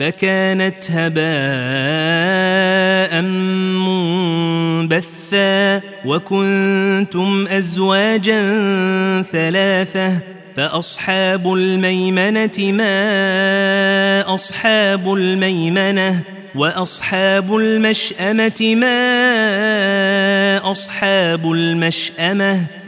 فكانت هباء منبثا وكنتم أزواجا ثلاثة فأصحاب الميمنة ما أصحاب الميمنة وأصحاب المشأمة ما أصحاب المشأمة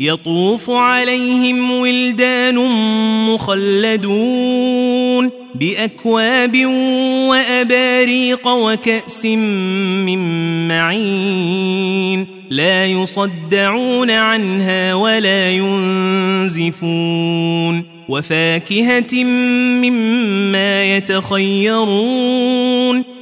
يطوف عليهم ولدان مخلدون بأكواب وأباريق وكأس من معين لا يصدعون عنها ولا ينزفون وفاكهة مما يتخيرون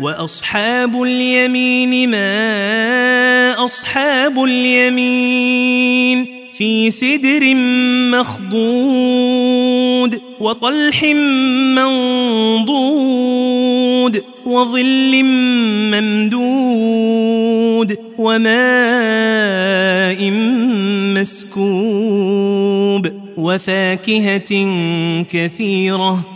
وأصحاب اليمين ما أصحاب اليمين في سدر مخضود وطلح منضود وظل ممدود وماء مسكوب وفاكهة كثيرة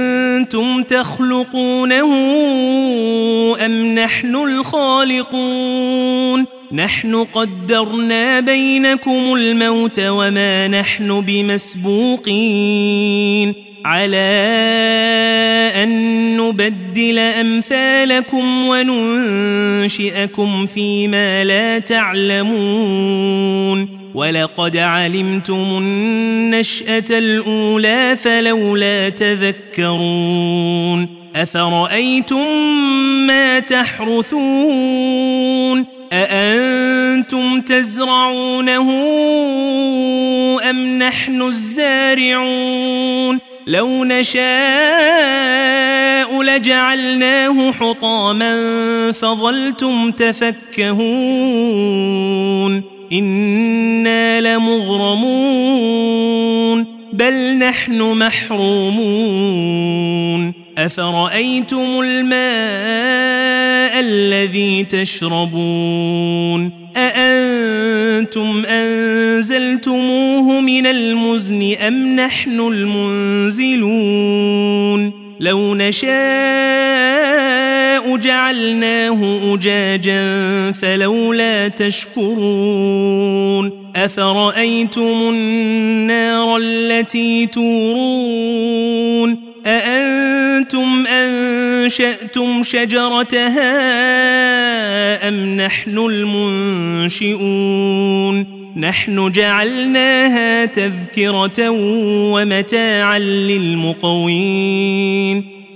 تخلقونه أم نحن الخالقون؟ نحن قدرنا بينكم الموت وما نحن بمسبوقين. على أن نبدل أمثالكم وننشئكم فيما لا تعلمون. ولقد علمتم النشأة الأولى فلولا تذكرون أفرأيتم ما تحرثون أأنتم تزرعونه أم نحن الزارعون لو نشاء لجعلناه حطاما فظلتم تفكهون إنا لمغرمون بل نحن محرومون أفرأيتم الماء الذي تشربون أأنتم أنزلتموه من المزن أم نحن المنزلون لو نشاء جعلناه أجاجا فلولا تشكرون أفرأيتم النار التي تورون أأنتم أنشأتم شجرتها أم نحن المنشئون نحن جعلناها تذكرة ومتاعا للمقوين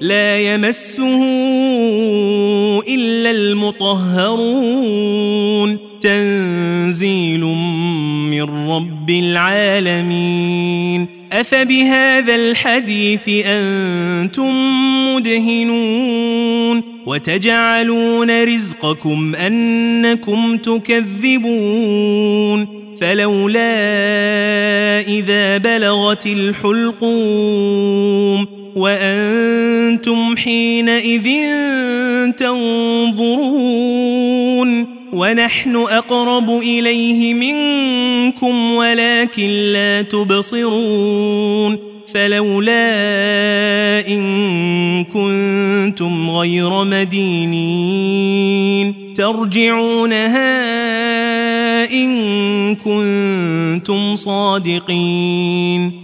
لا يمسه إلا المطهرون. تنزيل من رب العالمين. أفبهذا الحديث أنتم مدهنون. وتجعلون رزقكم أنكم تكذبون. فلولا إذا بلغت الحلقوم. وأنتم حينئذ تنظرون ونحن أقرب إليه منكم ولكن لا تبصرون فلولا إن كنتم غير مدينين ترجعونها إن كنتم صادقين